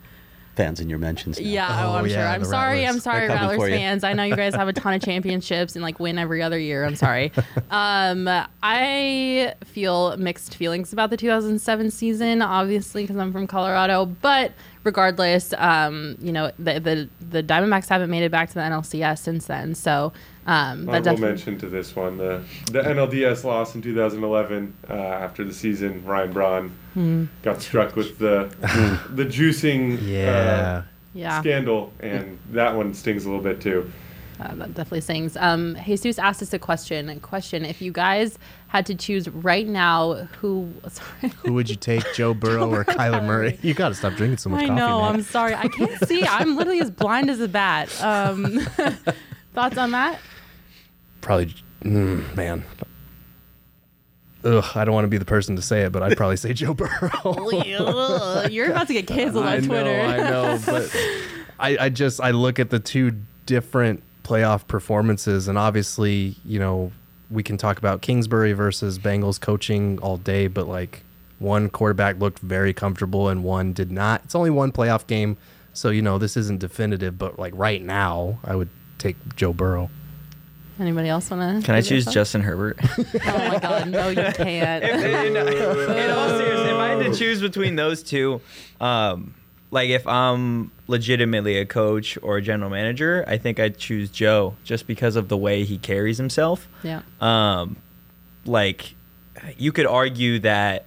fans in your mentions. Now. yeah, oh, Oh, I'm sure. I'm the sorry. I'm sorry, Rattlers fans. I know you guys have a ton of <laughs> championships and like win every other year. I'm sorry. <laughs> Um, I feel mixed feelings about the 2007 season, obviously, because I'm from Colorado. But regardless, um, you know, the, the the Diamondbacks haven't made it back to the NLCS since then. So um, that Honorable definitely. mention to this one the the NLDS loss in 2011 uh, after the season. Ryan Braun Hmm. got struck with the <laughs> the juicing Yeah. uh, Yeah. scandal, and that one stings a little bit too. Uh, that definitely sings. Um, Jesus asked us a question. A question: If you guys had to choose right now, who? Sorry. Who would you take, <laughs> Joe Burrow or Kyler Murray? You got to stop drinking so much I coffee, know. man. I'm sorry. I can't see. I'm literally as blind as a bat. Um, <laughs> thoughts on that? Probably, mm, man. Ugh, I don't want to be the person to say it, but I'd probably say Joe Burrow. <laughs> You're about to get <laughs> canceled I on Twitter. know, I know, but I, I just I look at the two different playoff performances, and obviously, you know, we can talk about Kingsbury versus Bengals coaching all day, but like one quarterback looked very comfortable and one did not. It's only one playoff game, so you know this isn't definitive, but like right now, I would take Joe Burrow. Anybody else want to? Can I choose Justin Herbert? <laughs> Oh my God! No, you <laughs> can't. in, in all seriousness, if I had to choose between those two, um, like if I'm legitimately a coach or a general manager, I think I'd choose Joe just because of the way he carries himself. Yeah. Um, like you could argue that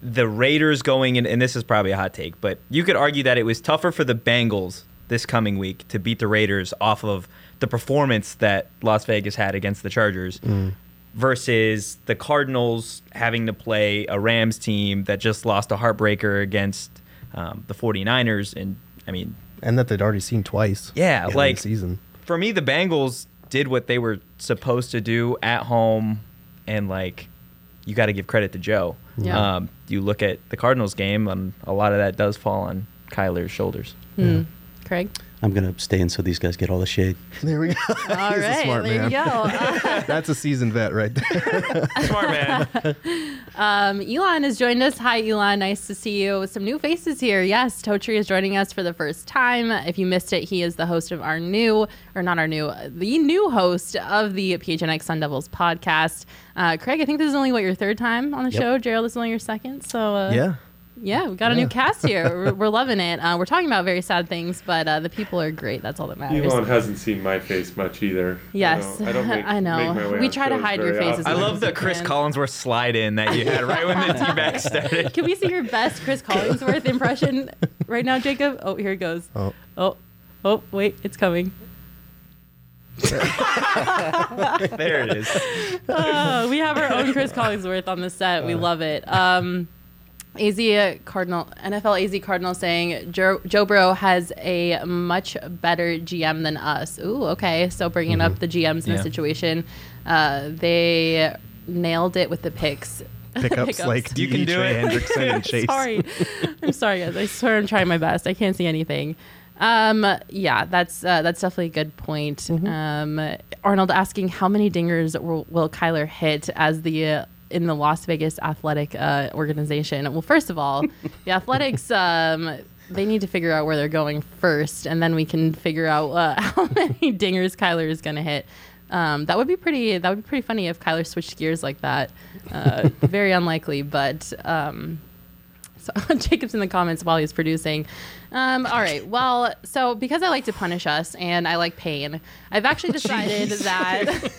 the Raiders going in, and this is probably a hot take, but you could argue that it was tougher for the Bengals this coming week to beat the Raiders off of the performance that Las Vegas had against the Chargers versus the Cardinals having to play a Rams team that just lost a heartbreaker against um, the 49ers. And I mean, and that they'd already seen twice. Yeah, in the like- season. for me, the Bengals did what they were supposed to do at home, and like you got to give credit to Joe. Yeah. Um, you look at the Cardinals game, and a lot of that does fall on Kyler's shoulders. Hmm. Craig. I'm gonna abstain so these guys get all the shade. There we go. <laughs> All He's a right, smart there man. you go. <laughs> <laughs> That's a seasoned vet right there. Smart man. um, Elon has joined us. Hi, Elon. Nice to see you. Some new faces here. Yes, Totri is joining us for the first time. If you missed it, he is the host of our new, or not our new, the new host of the PHNX Sun Devils podcast. Uh, Craig, I think this is only what your third time on the Yep. show. Gerald, this is only your second. So uh, yeah. Yeah, we got a new cast here. we're, <laughs> we're loving it. Uh, we're talking about very sad things, but uh, the people are great. That's all that matters. Elon hasn't seen my face much either. Yes, I, don't, I, don't <laughs> make, I know. make my way We try to hide your faces I love the Chris Man. Collinsworth slide in that you had right when the <laughs> D-back started. Can we see your best Chris Collinsworth impression right now, Jacob? Oh, here it goes. Oh. Oh, oh, wait, it's coming. there it is. Oh, we have our own Chris Collinsworth on the set. We love it. Um, AZ Cardinal, NFL AZ Cardinal saying Joe, Joe Burrow has a much better GM than us. Ooh, okay. So bringing up the GMs in Yeah. the situation, uh, they nailed it with the picks. Pickups, <laughs> like You can do Trey it. Hendrickson and <laughs> Chase. sorry. I'm sorry, guys. I swear I'm trying my best. I can't see anything. Um, yeah, that's uh, that's definitely a good point. Um, Arnold asking how many dingers will, will Kyler hit as the uh, in the Las Vegas athletic uh, organization? Well, first of all, <laughs> the athletics. Um, they need to figure out where they're going first, and then we can figure out uh, <laughs> how many dingers Kyler is going to hit. Um, that would be pretty. That would be pretty funny if Kyler switched gears like that. Uh, <laughs> very unlikely, but um, so <laughs> Jacob's in the comments while he's producing. Um, all right. Well, so because I like to punish us and I like pain, I've actually <laughs> decided that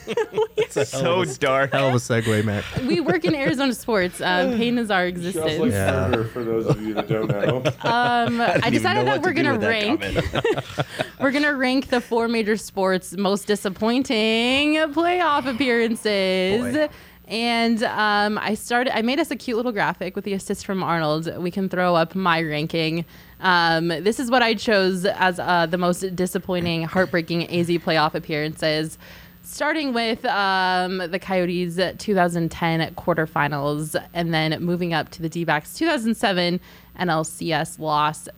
<laughs> It's so dark. Hell of a segue, Matt. we work in Arizona sports. Um, <sighs> pain is our Smells like existence. Yeah. burger for those of you that don't know. Um, I didn't even decided know that what we're do gonna with that rank. comment. We're gonna rank the four major sports most disappointing playoff appearances. Boy. And um, I started. I made us a cute little graphic with the assist from Arnold. We can throw up my ranking. Um, this is what I chose as uh, the most disappointing, heartbreaking AZ playoff appearances. Starting with um, the Coyotes 2010 quarterfinals, and then moving up to the D-backs 2007 NLCS loss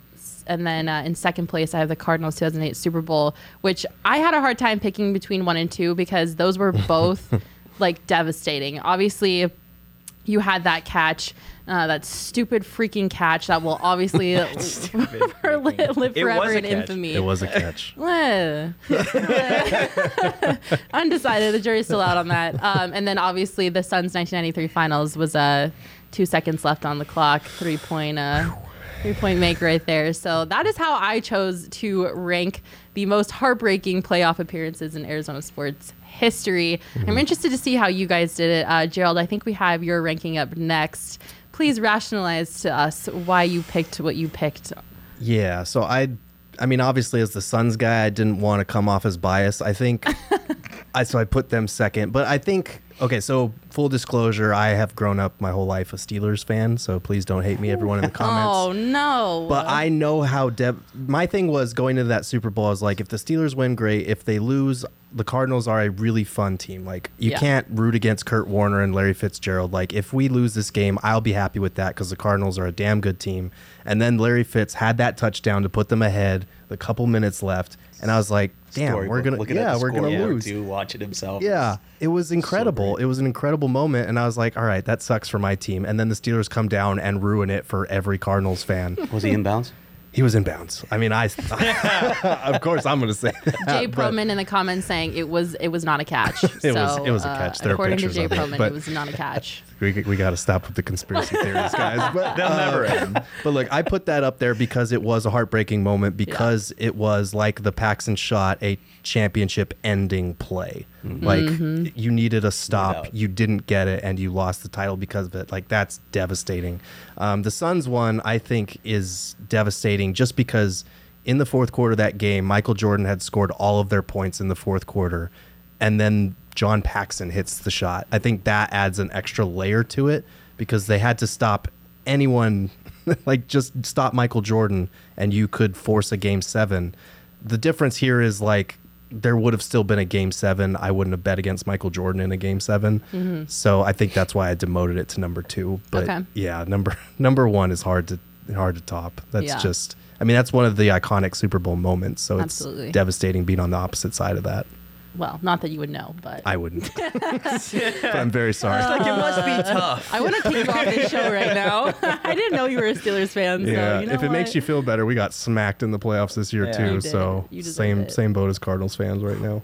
and then uh, in second place I have the Cardinals 2008 Super Bowl, which I had a hard time picking between one and two because those were both <laughs> like devastating. Obviously, you had that catch, uh, that stupid freaking catch that will obviously <laughs> <laughs> live, live forever in catch. infamy. It was a catch. <laughs> Undecided. The jury's still out on that. Um, and then obviously the Suns 1993 finals was uh, two seconds left on the clock. Three point. Uh, Three point make right there. So that is how I chose to rank the most heartbreaking playoff appearances in Arizona sports history. I'm interested to see how you guys did it. Uh, Gerald, I think we have your ranking up next. Please rationalize to us why you picked what you picked. Yeah, so I, I mean, obviously as the Suns guy, I didn't want to come off as biased. I think, <laughs> I so I put them second. But I think okay. So full disclosure, I have grown up my whole life a Steelers fan. So please don't hate me, everyone in the <laughs> comments. Oh no! But I know how Deb. My thing was going into that Super Bowl. I was like, if the Steelers win, great. If they lose, the Cardinals are a really fun team. Like you Yeah. can't root against Kurt Warner and Larry Fitzgerald. Like if we lose this game, I'll be happy with that because the Cardinals are a damn good team. And then Larry Fitz had that touchdown to put them ahead. The couple minutes left, and I was like, damn, we're gonna looking at yeah, we're gonna scoreboard, lose. Too, watching himself. Yeah, it was incredible. great. it was an incredible moment, and I was like, "All right, that sucks for my team." And then the Steelers come down and ruin it for every Cardinals fan. <laughs> Was he inbounds? He was in bounds. I mean, I <laughs> of course I'm going to say that. Jay but Proman in the comments saying it was it was not a catch. <laughs> It so, was- it was a uh, catch. There are according to Jay of it, Proman, it was not a catch. We, we got to stop with the conspiracy theories, guys. <laughs> But, They'll never uh, end. But look, I put that up there because it was a heartbreaking moment because it was like the Paxson shot, a championship ending play. Mm-hmm. Like mm-hmm. you needed a stop, you didn't get it, and you lost the title because of it. Like that's devastating. Um, the Suns one, I think, is devastating just because in the fourth quarter of that game, Michael Jordan had scored all of their points in the fourth quarter, and then John Paxson hits the shot. I think that adds an extra layer to it because they had to stop anyone, <laughs> like just stop Michael Jordan, and you could force a game seven. The difference here is like there would have still been a game seven. I wouldn't have bet against Michael Jordan in a game 7 mm-hmm. So I think that's why I demoted it to number two. But Okay. yeah, number <laughs> number one is hard to hard to top. That's Yeah. just I mean, that's one of the iconic Super Bowl moments. So it's devastating being on the opposite side of that. Well, not that you would know, but I wouldn't. <laughs> but I'm very sorry. like it must be tough. I want to kick you off this show right now. <laughs> I didn't know you were a Steelers fan. So yeah, you know if it makes you feel better, we got smacked in the playoffs this year Yeah. too. You did. So You deserve same it. same boat as Cardinals fans right now.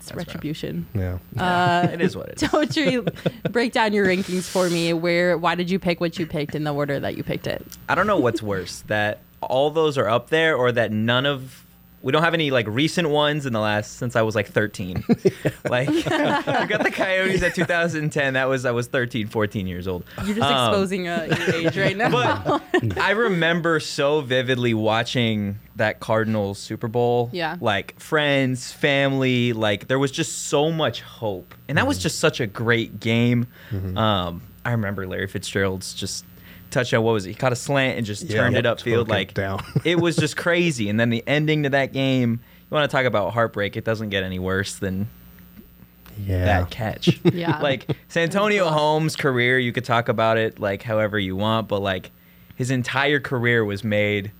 it's retribution. Yeah. Uh, <laughs> it is what it is. Totri, break down your rankings for me. Where, why did you pick what you picked in the order that you picked it? I don't know what's worse that all those are up there or that none of we don't have any like recent ones in the last since I was like 13. <laughs> <laughs> like we got the Coyotes at 2010. That was I was 13, 14 years old. You're just Um, exposing uh, your age right now. But <laughs> I remember so vividly watching that Cardinals Super Bowl. Yeah. Like friends, family, like there was just so much hope. And that was just such a great game. Um, I remember Larry Fitzgerald's just touchdown. What was it? He caught a slant and just Yeah. turned it upfield. took it Like down. <laughs> it was just <laughs> crazy. And then the ending to that game, you want to talk about heartbreak, it doesn't get any worse than Yeah. that catch. <laughs> Yeah. Like Santonio Holmes' career, you could talk about it like however you want, but like his entire career was made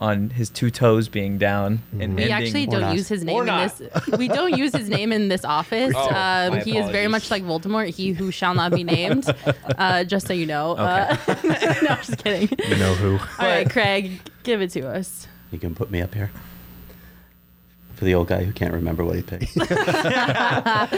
on his two toes being down and we ending. actually don't use his name in not. this. We don't use his name in this <laughs> office. Oh, um, my he is very much like Voldemort, he who shall not be named. <laughs> Uh, just so you know. Uh, <laughs> no, I'm just kidding. You know who? All right, Craig, give it to us. You can put me up here. For the old guy who can't remember what he picked. Got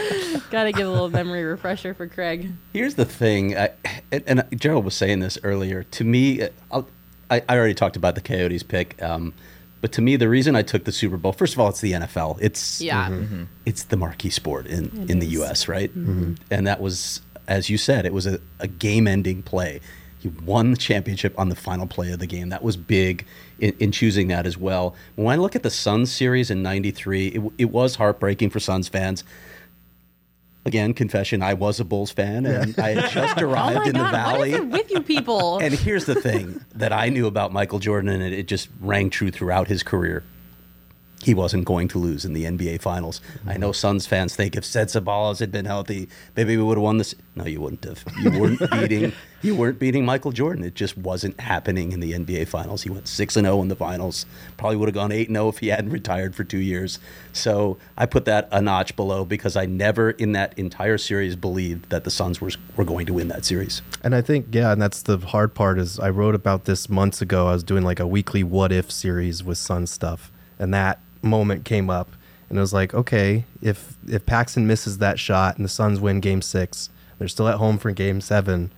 to give a little memory refresher for Craig. Here's the thing, I, and, and Gerald was saying this earlier. To me, uh, I'll, I, I already talked about the Coyotes pick, um, but to me, the reason I took the Super Bowl, first of all, it's the NFL. It's Yeah. Mm-hmm. Mm-hmm. it's the marquee sport in It in the. U.S. Right, mm-hmm. and that was, as you said, it was a, a game-ending play. He won the championship on the final play of the game. That was big in, in choosing that as well. When I look at the Suns series in '93, it, it was heartbreaking for Suns fans. Again, confession: I was a Bulls fan, and I had just <laughs> Oh arrived my in the God, valley. is it with you people? <laughs> And here's the thing that I knew about Michael Jordan, and it, it just rang true throughout his career. He wasn't going to lose in the NBA Finals. I know Suns fans think if Ced Ceballos had been healthy, maybe we would have won this. No, you wouldn't have. You <laughs> weren't beating. You weren't beating Michael Jordan. It just wasn't happening in the NBA Finals. He went six and zero in the finals. Probably would have gone eight and zero if he hadn't retired for two years. So I put that a notch below because I never, in that entire series, believed that the Suns were were going to win that series. And I think yeah, and that's the hard part is I wrote about this months ago. I was doing like a weekly what if series with Sun stuff, and that moment came up, and it was like, okay, if if Paxson misses that shot and the Suns win Game Six, they're still at home for Game Seven.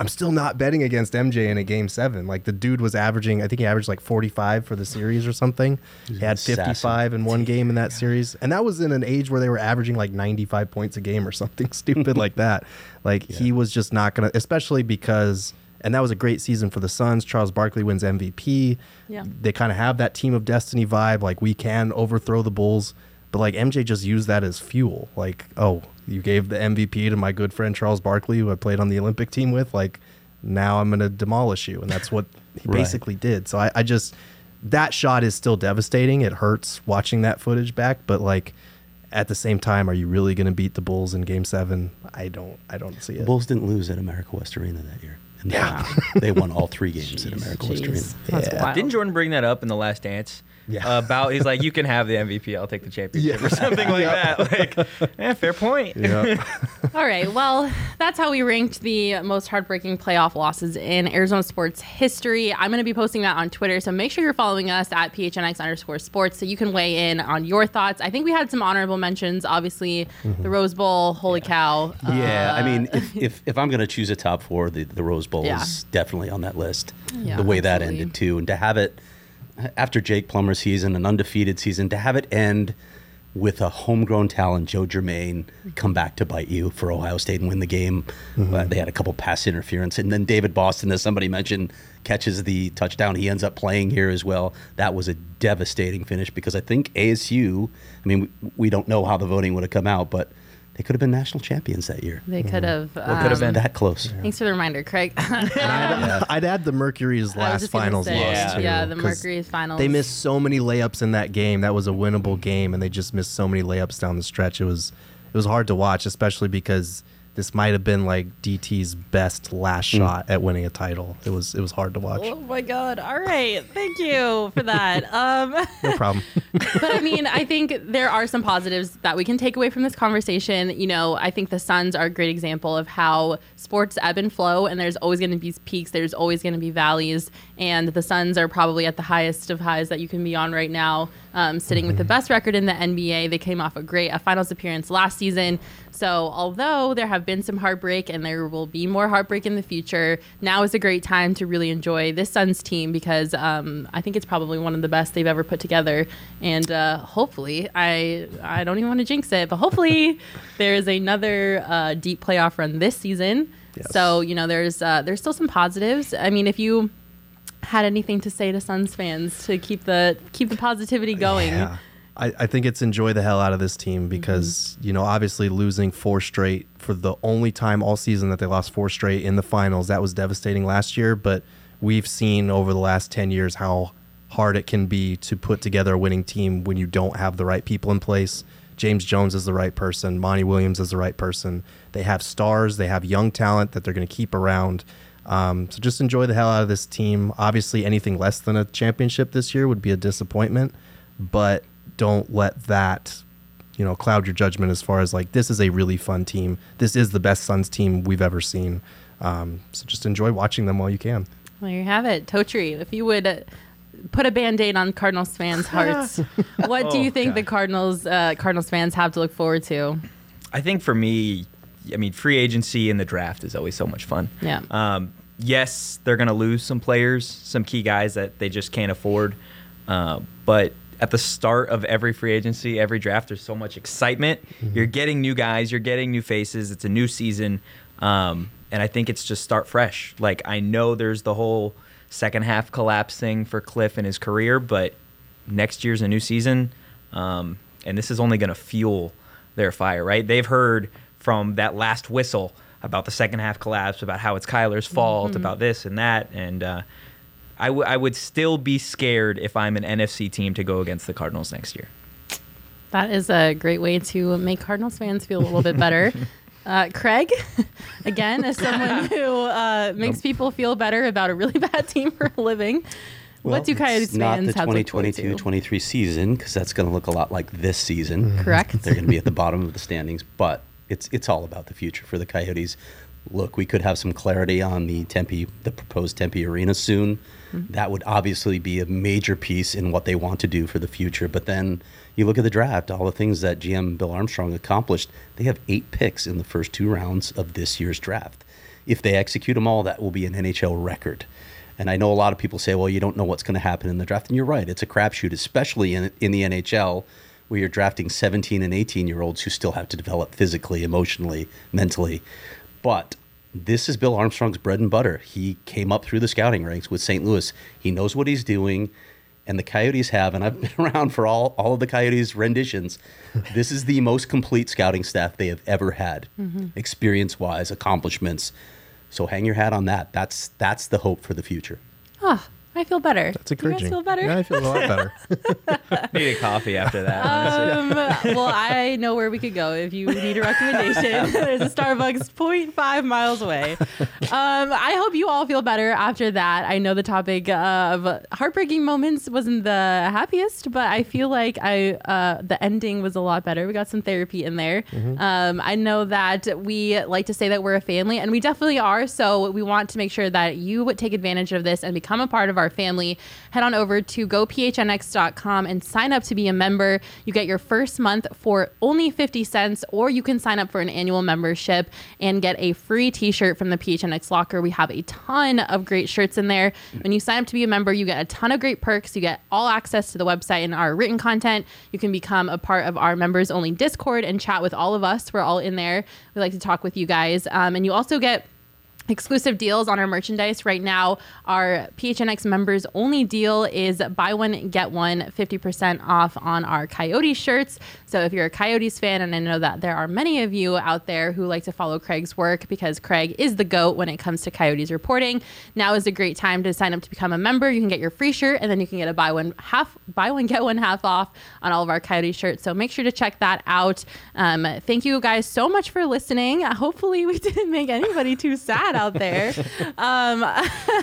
I'm still not betting against MJ in a Game Seven. Like the dude was averaging, I think he averaged like 45 for the series or something. He had assassin. 55 in one game in that series, and that was in an age where they were averaging like 95 points a game or something <laughs> stupid like that. Like he was just not gonna, especially because, and that was a great season for the Suns. Charles Barkley wins MVP. Yeah. They kind of have that team of destiny vibe. Like we can overthrow the Bulls, but like MJ just used that as fuel. Like, oh, you gave the MVP to my good friend Charles Barkley, who I played on the Olympic team with. Like, now I'm gonna demolish you, and that's what he Right. basically did. So I, I just that shot is still devastating. It hurts watching that footage back, but like at the same time, are you really gonna beat the Bulls in Game Seven? I don't. I don't see it. The it. Bulls didn't lose at America West Arena that year. And Yeah. they won all three games at America West Arena. Jeez, that's Yeah. wild. Didn't Jordan bring that up in the last dance? Yeah. <laughs> about he's like, you can have the MVP, I'll take the championship Yeah. or something like <laughs> that. Like, eh, fair point. Yeah. <laughs> All right. Well, that's how we ranked the most heartbreaking playoff losses in Arizona sports history. I'm going to be posting that on Twitter. So make sure you're following us at PHNX underscore sports so you can weigh in on your thoughts. I think we had some honorable mentions. Obviously, the Rose Bowl, holy cow. Yeah, I Uh, mean, if, if, if I'm going to choose a top four, the, the Rose Bowl Yeah. is definitely on that list. Yeah, the way that ended, too. And to have it after Jake Plummer's season, an undefeated season, to have it end with a homegrown talent, Joe Germaine, come back to bite you for Ohio State and win the game. Uh, they had a couple pass interference. And then David Boston, as somebody mentioned, catches the touchdown. He ends up playing here as well. That was a devastating finish because I think ASU, I mean, we, we don't know how the voting would have come out, but they could have been national champions that year. They could have. could have um, been? That close. Thanks for the reminder, Craig. I'd, <laughs> I'd add the Mercury's last just finals say, loss Yeah. too. Yeah, the 'cause Mercury's finals. They missed so many layups in that game. That was a winnable game, and they just missed so many layups down the stretch. It was it was hard to watch, especially because this might have been like DT's best last shot at winning a title. It was it was hard to watch. Oh my god! All right, thank you for that. <laughs> Um, No problem. <laughs> but I mean, I think there are some positives that we can take away from this conversation. You know, I think the Suns are a great example of how sports ebb and flow, and there's always going to be peaks, there's always going to be valleys, and the Suns are probably at the highest of highs that you can be on right now, um, sitting with the best record in the NBA. They came off a great a finals appearance last season. So, although there have been some heartbreak and there will be more heartbreak in the future, now is a great time to really enjoy this Suns team because um, I think it's probably one of the best they've ever put together. And uh, hopefully, I I don't even want to jinx it, but hopefully <laughs> there is another uh, deep playoff run this season. Yes. So you know, there's uh, there's still some positives. I mean, if you had anything to say to Suns fans to keep the keep the positivity going. Yeah. I, I think it's enjoy the hell out of this team because, mm-hmm. you know, obviously losing four straight for the only time all season that they lost four straight in the finals, that was devastating last year. But we've seen over the last 10 years how hard it can be to put together a winning team when you don't have the right people in place. James Jones is the right person. Monty Williams is the right person. They have stars. They have young talent that they're going to keep around. Um, so just enjoy the hell out of this team. Obviously, anything less than a championship this year would be a disappointment, but don't let that, you know, cloud your judgment as far as like this is a really fun team. This is the best Suns team we've ever seen. Um, so just enjoy watching them while you can. Well, there you have it, Totri. If you would uh, put a band-aid on Cardinals fans' <laughs> hearts, what do you Oh, think the Cardinals uh, Cardinals fans have to look forward to? I think for me, I mean, free agency and the draft is always so much fun. Yeah. Um, yes, they're going to lose some players, some key guys that they just can't afford. Uh, but at the start of every free agency, every draft, there's so much excitement. You're getting new guys, you're getting new faces. It's a new season. Um, and I think it's just start fresh. Like, I know there's the whole second half collapse thing for Kliff and his career, but next year's a new season. Um, and this is only going to fuel their fire, right? They've heard from that last whistle about the second half collapse, about how it's Kyler's fault, about this and that. And uh, I, w- I would still be scared if I'm an NFC team to go against the Cardinals next year. That is a great way to make Cardinals fans feel a little bit better. <laughs> Uh, Craig, <laughs> again, as someone <laughs> who uh, makes people feel better about a really bad team for a living, what do Coyotes it's not fans the have to look forward to? 2022-23 season because that's going to look a lot like this season. Correct. They're going to be at the bottom of the standings, but it's it's all about the future for the Coyotes. Look, we could have some clarity on the Tempe, the proposed Tempe Arena soon. Mm-hmm. That would obviously be a major piece in what they want to do for the future. But then you look at the draft, all the things that GM Bill Armstrong accomplished. They have eight picks in the first two rounds of this year's draft. If they execute them all, that will be an NHL record. And I know a lot of people say, well, you don't know what's going to happen in the draft. And you're right. It's a crapshoot, especially in, in the NHL, where you're drafting 17 and 18 year olds who still have to develop physically, emotionally, mentally. But this is Bill Armstrong's bread and butter. He came up through the scouting ranks with St. Louis. He knows what he's doing. And the Coyotes have, and I've been <laughs> around for all, all of the Coyotes renditions. <laughs> This is the most complete scouting staff they have ever had, mm-hmm. experience wise, accomplishments. So hang your hat on that. That's that's the hope for the future. Oh, I feel better. It's Do you guys encouraging. feel better? Yeah, I feel a lot better. <laughs> Need a coffee after that. Um, well, I know where we could go if you need a recommendation. <laughs> <laughs> There's a Starbucks 0.5 miles away. Um, I hope you all feel better after that. I know the topic of heartbreaking moments wasn't the happiest, but I feel like I uh, the ending was a lot better. We got some therapy in there. Um, I know that we like to say that we're a family, and we definitely are. So we want to make sure that you would take advantage of this and become a part of our family. Head on over to gophnx.com and sign up to be a member. You get your first month for only 50 cents, or you can sign up for an annual membership and get a free t shirt from the PHNX locker. We have a ton of great shirts in there. When you sign up to be a member, you get a ton of great perks. You get all access to the website and our written content. You can become a part of our members only Discord and chat with all of us. We're all in there. We like to talk with you guys. Um, and you also get exclusive deals on our merchandise right now our phnx members only deal is buy one get one 50% off on our coyote shirts. So if you're a coyotes fan and i know that there are many of you out there who like to follow craig's work because craig is the goat when it comes to coyotes reporting now is a great time to sign up to become a member. You can get your free shirt and then you can get a buy one half buy one get one half off on all of our coyote shirts. So make sure to check that out. Um, thank you guys so much for listening. Hopefully we <laughs> didn't make anybody too sad out there. Um,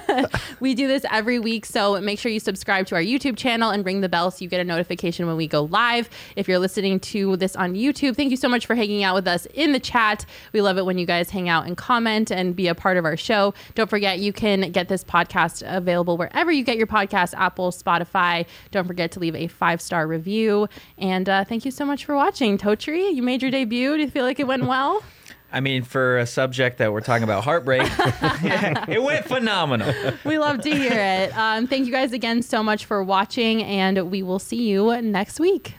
<laughs> we do this every week, so make sure you subscribe to our YouTube channel and ring the bell so you get a notification when we go live. If you're listening to this on YouTube, thank you so much for hanging out with us in the chat. We love it when you guys hang out and comment and be a part of our show. Don't forget, you can get this podcast available wherever you get your podcast Apple, Spotify. Don't forget to leave a five star review. And uh, thank you so much for watching. Totri, you made your debut. Do you feel like it went well? I mean, for a subject that we're talking about heartbreak, <laughs> it went phenomenal. we love to hear it. Um, thank you guys again so much for watching, and we will see you next week.